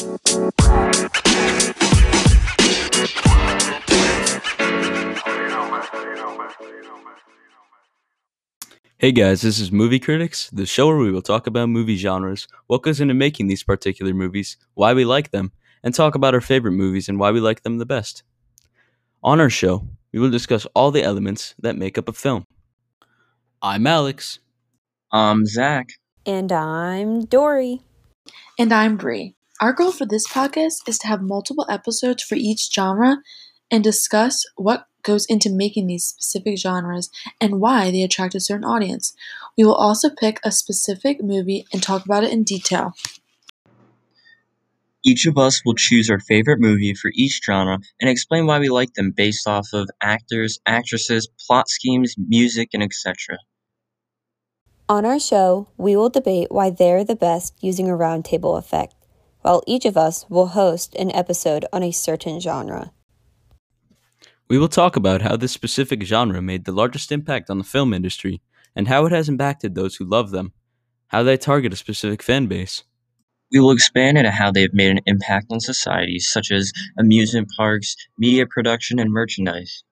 Hey guys, this is Movie Critx, the show where we will talk about movie genres, what goes into making these particular movies, why we like them, and talk about our favorite movies and why we like them the best. On our show, we will discuss all the elements that make up a film. I'm Alex. I'm Zach. And I'm Dory. And I'm Bree. Our goal for this podcast is to have multiple episodes for each genre and discuss what goes into making these specific genres and why they attract a certain audience. We will also pick a specific movie and talk about it in detail. Each of us will choose our favorite movie for each genre and explain why we like them based off of actors, actresses, plot schemes, music, and etc. On our show, we will debate why they're the best using a roundtable effect, while each of us will host an episode on a certain genre. We will talk about how this specific genre made the largest impact on the film industry and how it has impacted those who love them, how they target a specific fan base. We will expand into how they have made an impact on society, such as amusement parks, media production, and merchandise.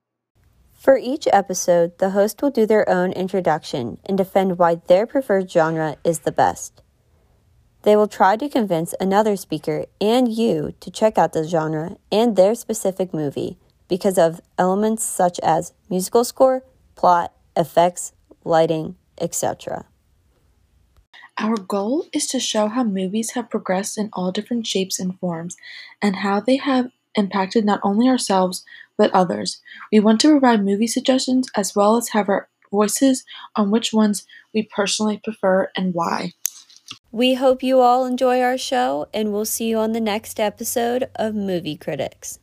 For each episode, the host will do their own introduction and defend why their preferred genre is the best. They will try to convince another speaker and you to check out the genre and their specific movie because of elements such as musical score, plot, effects, lighting, etc. Our goal is to show how movies have progressed in all different shapes and forms, and how they have impacted not only ourselves but others. We want to provide movie suggestions as well as have our voices on which ones we personally prefer and why. We hope you all enjoy our show, and we'll see you on the next episode of Movie Critx.